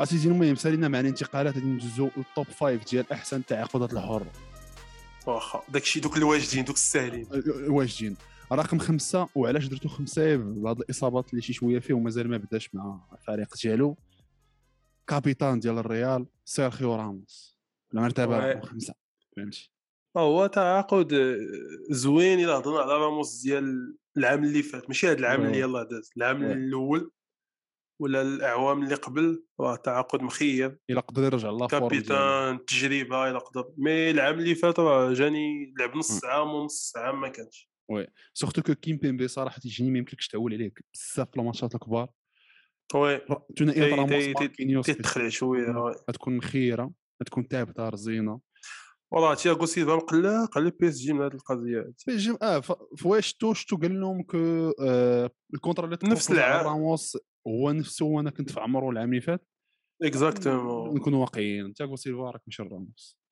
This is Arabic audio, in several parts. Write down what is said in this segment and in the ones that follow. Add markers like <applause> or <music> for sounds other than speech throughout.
اسيدي المهم سالينا مع الانتقالات غادي ندوزو ال top five ديال أحسن تعاقدات الحرة. واخا داكشي دوك الواجدين دوك الساهلين واجدين. رقم خمسة وعلاش درتو خمسة؟ بهاد الإصابات اللي شي شوية فيه ومازال ما بداش مع الفريق ديالو. capitaine ديال الريال سيرخيو راموس. المرتبه خمسة. فهمتي؟ هو تعاقد زوين الا هضرنا على راموس ديال العام اللي فات. ماشي هذا العام. اللي يلاه داز العام. الأول. ولا الإعوام اللي قبل راه تعاقد مخيب الا قدر يرجع ديالو. كابيتان تجربة إلى قدر مي العام اللي فات راه جاني لعب. نص عام ونص عام ما كانش سورتو كو كيم بيمبي صراحة تيجيني ما يمكنلكش تعول عليه بزاف في الماتشات الكبار وي ثنائية راموس تيدخل شوية وي. غتكون مخيرة غتكون ثابته رزينة والله تياغو سيلفا مقلق على بي إس جي من هذه القضية هذه. في جم... آه. فواش شتو شتو قال لهم كو آه الكونترا اللي نفس العام. راموس هو نفسه وأنا كنت في عمره العام اللي فات. اكزاكتومون نكونوا واقعيين. تياغو سيلفا راك ماشي راموس.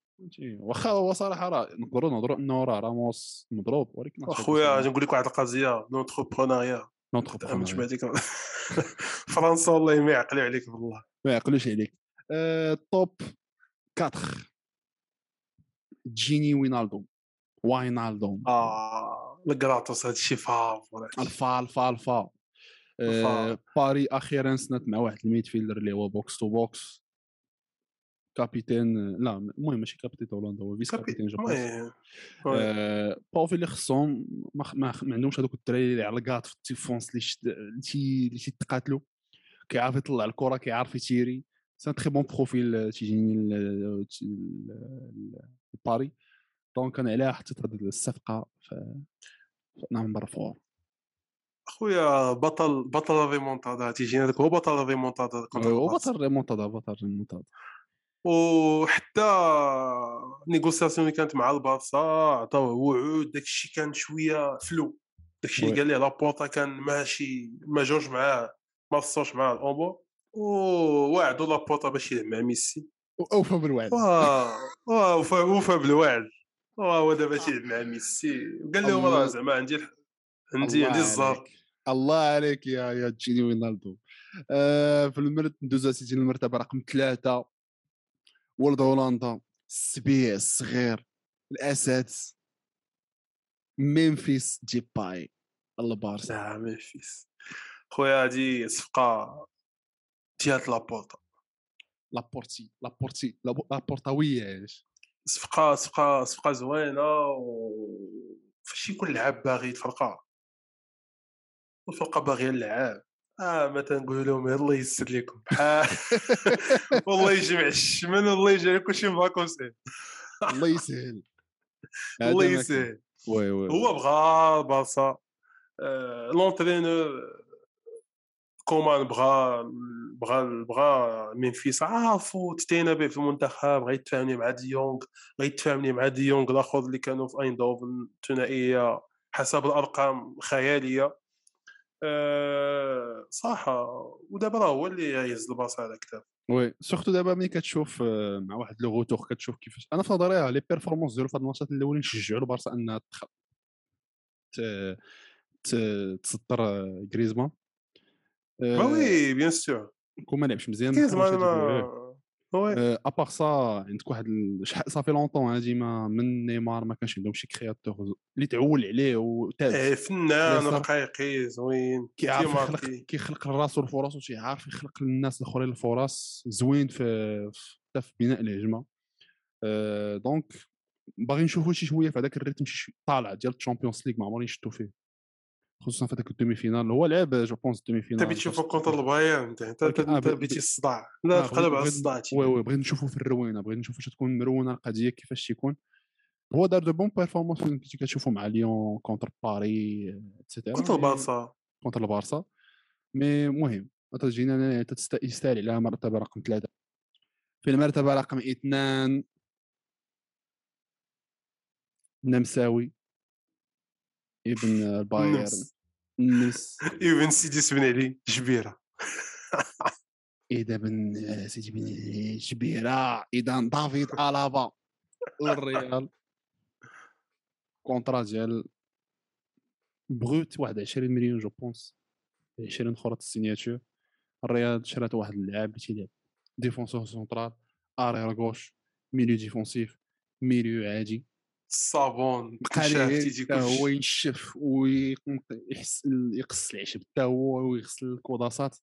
واخا هو صراحة راه نقدروا نهضروا أنه راه راموس مضروب ولكن أخويا غادي نقول لك واحد القضية لونتربرونيا <laughs> فرنسا والله ما يعقلوا عليك بالله. ما يعقلوش عليك. آه، توب 4 جيني وينالدوم واينالدوم آه الكراتوس هذا الشيء فافور الفا الفا الفا. آه،. باري أخيرا سنت مع واحد الميدفيلدر اللي هو بوكس تو بوكس كابيتان لا المهم ماشي كابيتان هولندا هو فيس كابيتان جو. آه، بوفي اللي خصهم ما, عندهمش هذوك الدراري اللي على الكاط في التيفونس اللي شد- اللي تي- اللي تيتقاتلوا كيعرف يطلع الكرة كيعرف يتيري. سان تري بون بروفيل تيجيني ل- ل- ل- لباري دونك أنا عليها حطيت هذه الصفقة في number four أخويا بطل بطل الريمونتادا. تيجينا هذاك هو بطل الريمونتادا contre هو. بطل ريمونتادا بطل ريمونتادا وحتى négociations اللي كانت مع البارسا عطاوه وعود داك الشيء كان شوية flou. داك الشيء اللي. قال ليه لابورتا كان ماشي ما جوش معاه ما فصوش معاه الأمور. ووعدوا لابورتا باش يلعب مع ميسي. أوفى بالوعد. واه واه وفى وفى بالوعد. هو دابا تيلعب مع ميسي. وقال لهم راه زعما عندي عندي عندي الزهر. الله عليك يا يا جيني وينالدو آه في المرت ندوز اسيدي المرتبة رقم ثلاثة. ولد هولندا السبيع الصغير الاسد ممفيس ديباي البارسا لا ما فيس خويا هادي صفقة ديال لابورتا. لابورتي لابورتي لابو- لابورتاوية صفقة صفقة صفقة زوينة و فاش يكون لعاب باغي يتفرقع والفرقه باغيه اللعاب. آه ما تنقول لهم الله يسر لكم. بحال <laughs> والله يجمع الشمن والله يجي كلشي فاكونس الله يسهل. <laughs> الله يسهل. oui oui هو بغى البارسا. آه، l'entraîneur كومان بغى بغى بغى ممفيس عارفو تتينا به في المنتخب بغى يتفاهمني مع ديونغ بغى يتفاهمني مع ديونغ الآخر اللي كانوا في أيندوفن ثنائية حسب الأرقام خيالية. أه صراحة ودابا راه هو اللي يهز البارسا على كتاف oui surtout دابا ملي كتشوف آه، مع واحد le retour كتشوف كيفاش أنا في نظري les performances ديالو في هاد الماتشات الأولين شجعوا البارسا إنها تخ... ت... ت... تسطر آه، غريزمان ما وي بيان سور كون ما لعبش مزيان آه، ابار سا عندك واحد ال- شحال صافي لونطون هادي ما من نيمار ما كانش عندهم شي كرياتور اللي تعول عليه وتاز فنان. رقيقي زوين كيعرف كيخلق راسو الفرص وتيعرف يخلق للناس الاخرين الفرص زوين في حتى في بناء الهجمه دونك باغي نشوفوا شي شوية في هذاك الريتم طالع ديال الشامبيونز ليغ ما عمرني شفتو فيه خصوصا في هذاك الدومي فينال. هو لعب جو بونس الدومي فينال انت بتشوفه كونتر البايرن انت انت ولكن- آه، بيتي الصداع. لا آه، تقلب على الصداع وي وي بغيت نشوفو في الروينة بغيت نشوفو واش تكون مرونة القضية كيفاش تيكون هو دار دو بون بيرفورمانس كنتي كتشوفو مع ليون كونتر باري اتسيتيرا كونتر البارسا. كونتر البارسا. مي مهم تجينا أنا تست- يستاهل عليها مرتبة رقم ثلاثة. في المرتبة رقم اثنان نمساوي. ابن البايرن. نمس ايفن سيدي سبن علي جبيره اذا بن سيدي بن جبيره اذا دافيد الابا الريال كونترا ديال بروت واحد 20 مليون جو بونس 20 أخرى السيناتور الريال شرات واحد اللاعب اللي تيلعب ديفونسور سونترال ارير غوش ميليو ديفونسيف ميليو عادي الصابون هو ينشف ويقص العشب حتى هو ويغسل الكوداسات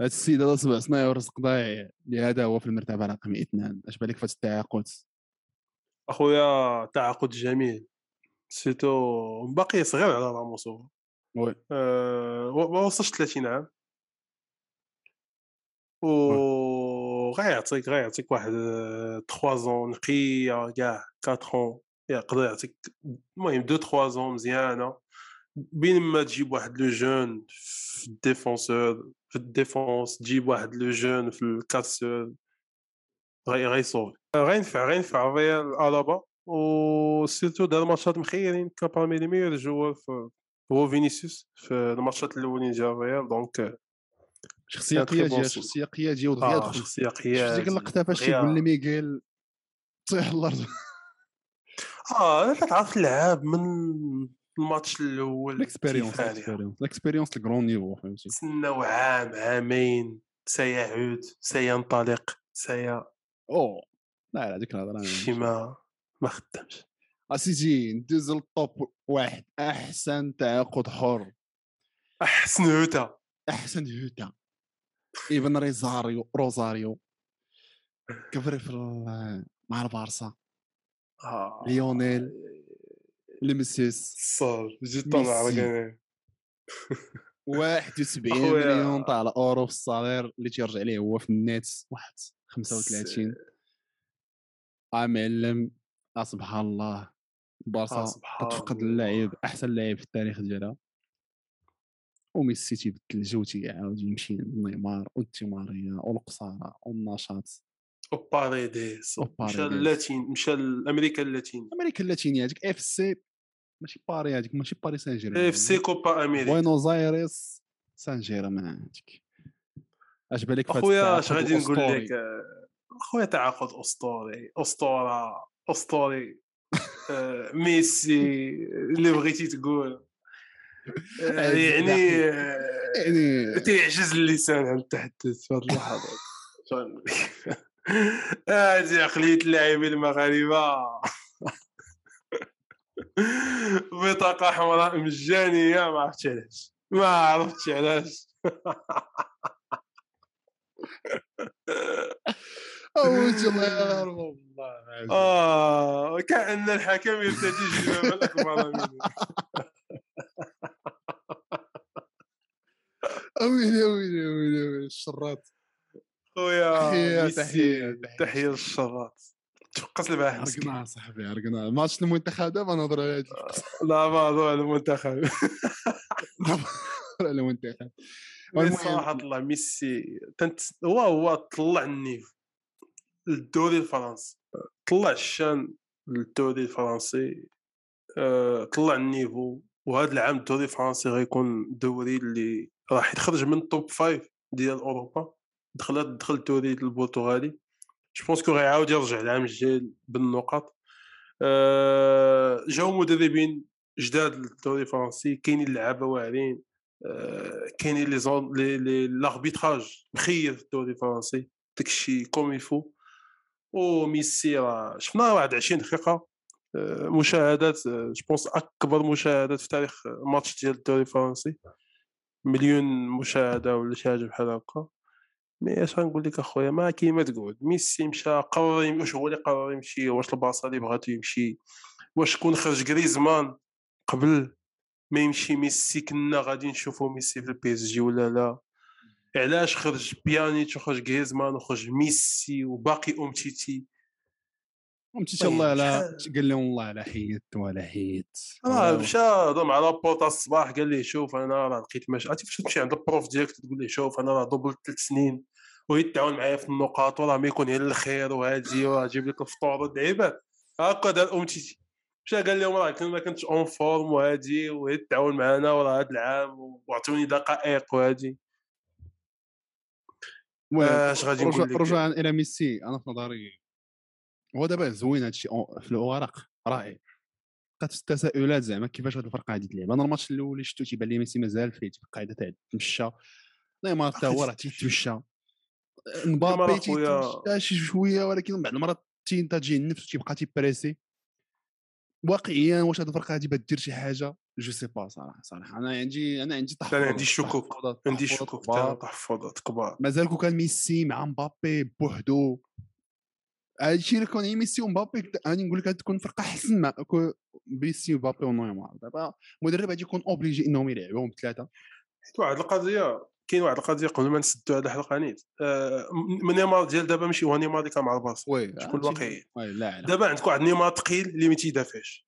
هذا السيد هذا سبع سنايا ورزق ضايع لهذا هو في المرتبة رقم اثنان. اش بالك في التعاقد؟ أخويا تعاقد جميل. سيتو باقي صغير على راموس هو. وي. أه ما وصلش 30 عام. و غيعطيك غيعطيك واحد 3 زون نقيه كاع 4 يقدر يعطيك المهم 2 3 زون مزيانة. بين ما تجيب واحد لو جون في الديفونسور في الديفونس تجيب واحد لو جون في الكاسور غيصوفي غينفع غينفع الريال الابا و سيرتو دار ماتشات مخيرين كان بارمي لي ميور جوار هو فينيسيوس في الماتشات الاولين ديال الريال دونك شخصية قيادية شخصية قيادية ودغيا شخصية قيادية. ديك اللقطه فاش يقول لميغيل طيح الأرض. آه تعرف تلعب من الماتش الأول الاكسبيريونس الاكسبيريونس الكرون نيفو فهمتي تسناو عام عامين. سيعود سينطلق سي أوه. لا لا ديك الهضره شي ما ما خدامش. اسيدي ندوز للطوب واحد. أحسن تعاقد حر. أحسن هوتا أحسن هوتا إيفن ريزاريو روزاريو. كفري في مع البارسا. آه. ليونيل. لمسيس صار جيت طالع على 71 <laughs> مليون طالع الاورو في الصالير اللي تيرجع ليه هو في النت واحد 35 آه معلم. آه سبحان الله. بارسا كتفقد اللاعب أحسن لاعب في التاريخ ديالها. وميسي تيبدل الجو تيعاود يمشي لنيمار والتيمارية والقصاره والنشاط. وباريديس مشى اللاتين مشى لامريكا اللاتينية. أمريكا اللاتينية هذيك إف سي ماشي باري هذيك ماشي باري سان جيرمان إف سي كوبا أمريكا. بوينوس آيريس سان جيرمان هذيك اش بالك أخويا اش غادي نقول لك؟ أخويا تعاقد أسطوري أسطورة أسطوري. <laughs> آه، ميسي اللي بغيتي تقول. يعني <laughs> يعني تيعجز اللسان عن التحدث في هذه اللحظات هذه عقليه اللاعبين المغاربة. بطاقة حمراء مجانية ما عرفتش علاش. ما عرفتش علاش. اوج الله رب والله آه كأن الحكم يرتدي جلبابا الأكبر منه. <laughs> ويلي ويلي ويلي الشراط خويا تحية تحية للشراط تفقس البارح عرقنا صاحبي عرقنا ماتش المنتخب دابا نهضروا على لا ما نهضروا على المنتخب. <laughs> على المنتخب. صراحة طلع ميسي تنت هو هو طلع النيف الدوري الفرنسي. طلع الشان للدوري الفرنسي. أه طلع النيفو وهذا العام الدوري الفرنسي غيكون دوري اللي راح يخرج من توب فايف ديال أوروبا دخلت دخل الدوري البرتغالي. جو بونس كو غيعاود يرجع العام الجاي بالنقط أه جاو مدربين جداد للدوري الفرنسي كاينين لعابه واعرين أه كاينين لي زون لي لاربيتراج مخير في الدوري الفرنسي. داكشي كوم يفو وميسي راه شفنا واحد 20 دقيقة آه، مشاهدات جو بونس أكبر مشاهدات في تاريخ ماتش ديال الدوري الفرنسي. مليون مشاهدة ولا شي حاجة بحال هكا. mais اش غنقول لك اخويا؟ ما كيما تقول. ميسي مشى قرر واش هو اللي قرر يمشي؟ واش البارصا اللي بغاتو يمشي؟ واش كون خرج غريزمان قبل ما يمشي ميسي كنا غادي نشوفو ميسي في ال PSG ولا لا؟ علاش خرج بيانيتش وخرج غريزمان وخرج ميسي وباقي أمتيتي؟ امتيتي الله على قال لهم الله على حيت ولا حيت آه مشى هضر مع لابورتا الصباح قال لي شوف أنا راه لقيت ماشي عرفتي فاش تمشي عند ال prof ديالك تقول ليه شوف أنا راه doublé ثلاث سنين ويتعاون معايا في النقاط وراه ما يكون غير الخير وهادي وجيب لك الفطور والدعيبات هكا دار امتيتي مشى قال لهم راه ما كنتش en forme وهادي ويتعاون معنا وراه هذا العام وعطوني دقائق وهادي. واش غادي نقول لك؟ رجوعا إلى ميسي أنا في نظري هو دابا زوين هادشي. في الورق رائع بقات التساؤلات زعما كيفاش هاد الفرقه غادي تلعب؟ أنا الماتش الأول اللي شفتو تيبان لي ميسي مازال فيه القاعده تاع تمشى. نيمار حتى هو راه <laughs> تيتمشى مبابي شي شوية ولكن بعض المرات أنت تجي النفس تيبقى تيبريسي واقعيا واش هاد الفرقة بغات دير شي حاجة؟ je sais pas صراحة صراحة. أنا عندي أنا عندي تحفظات أنا عندي الشكوك عندي الشكوك تحفظات كبار. مازال كون كان ميسي مع مبابي بوحدو. هادشي اللي كون ميسي ومبابي أنا نقول لك تكون فرقه احسن مع ميسي ومبابي ونيمار دابا المدرب غادي يكون obligé إنهم يلعبوهم بثلاثه واحد القضية كاين واحد القضية قبل ما نسدوا هذه الحلقة نيت آه نيمار ديال دابا ماشي هو نيمار اللي كان مع البارصا شكون واقعي دابا عندك واحد نيمار ثقيل اللي ما تيدافعش.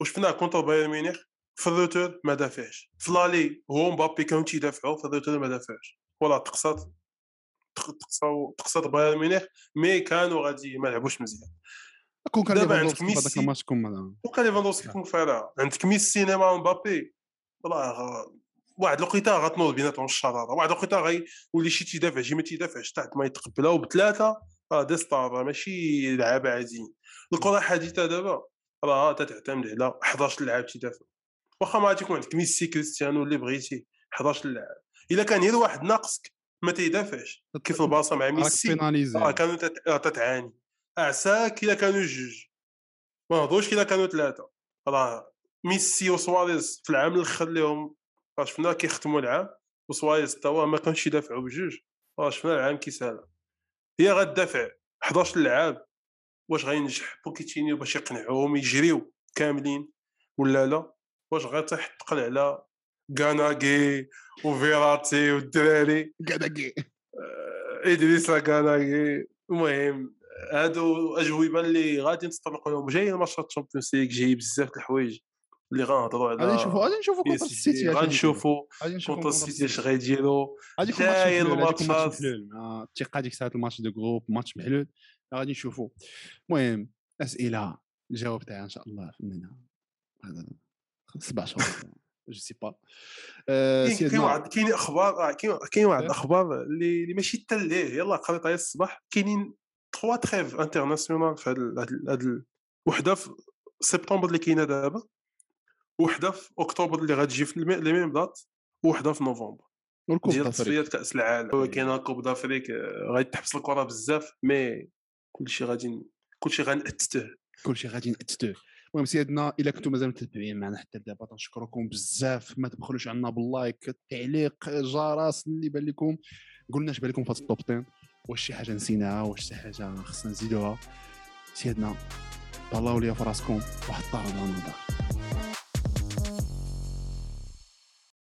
وشفناه contre بايرن ميونخ في ال retour ما دافعش. في l'aller هو مبابي كانوا تيدافعوا في ال retour ما دافعش. ولا تقصد؟ تقصد بايرن ميونخ mais كانوا غادي ما لعبوش مزيان. كون كان دابا ميسي. كون كان ليفاندوفسكي on verra عندك ميسي نيمار مبابي. راه واحد الوقيته غتنوض بيناتهم الشراره واحد الوقيته غيولي شي تيدافع شي ما تيدافعش تحت ما يتقبلها وبثلاثه راه des stars ماشي لعابه عاديين الكرة الحديثه دابا راه تتعتمد على 11 لاعب تيدافع. واخا ما غادي يكون عندك ميسي كريستيانو اللي بغيتي 11 لاعب إلا كان غير واحد ناقصك ما تيدافعش. كيف البلاصه مع ميسي راه كانوا تتعاني. اعساك الا كانوا جوج. ما نهضروش الا كانوا ثلاثة راه ميسي وسواريز في العام الآخر لهم شفنا كيختموا العام وسوايز توا ما كانش يدافعوا بجوج. شفنا العام كيسال هي غتدافع 11 لعاب واش غينجح بوكيتينيو باش يقنعوهم يجريو كاملين ولا لا؟ واش الثقل على غاناغي وفيراتي والدراري غاناغي آه، ادريسا غاناغي المهم هادو أجوبة اللي غادي نتطرقوا لهم جاي ماتشات ال Champions League جاي بزاف د الحوايج اللي غنهضروا على غادي نشوفوا غادي نشوفوا contre السيتي غنشوفوا contre السيتي اش غيديروا غادي يكون ماتش محلول الثقة ديك الساعة الماتش de groupe ماتش محلول غادي نشوفوا. المهم أسئلة الجواب تاعها إن شاء الله فنانه هذا سبع شهور je sais pas كاين واحد كاين أخبار كاين واحد الأخبار اللي ماشي حتى ليه يلاه قريتها الصباح. كاينين trois trêves internationales في هذا وحدة في سبتمبر اللي كاينة دابا وحدة في أكتوبر اللي غتجي في les mêmes dates وحدة في نوفمبر. ديال تصفيات كأس العالم. كاين Coupe d'Afrique غادي تحبس الكرة بزاف mais كلشي غادي كلشي غنأتته. كلشي غادي نأتته. المهم سيدنا إلا كنتم مازال متابعين معنا حتى دابا تنشكركم بزاف. ما تبخلوش عنا بال like التعليق جرس اللي بان لكم. قلنا اش بان لكم في ال top 10 واش شي حاجة نسيناها؟ واش شي حاجة خصنا نزيدوها؟ سيدنا طلعوا لي في راسكم واحد الطار الله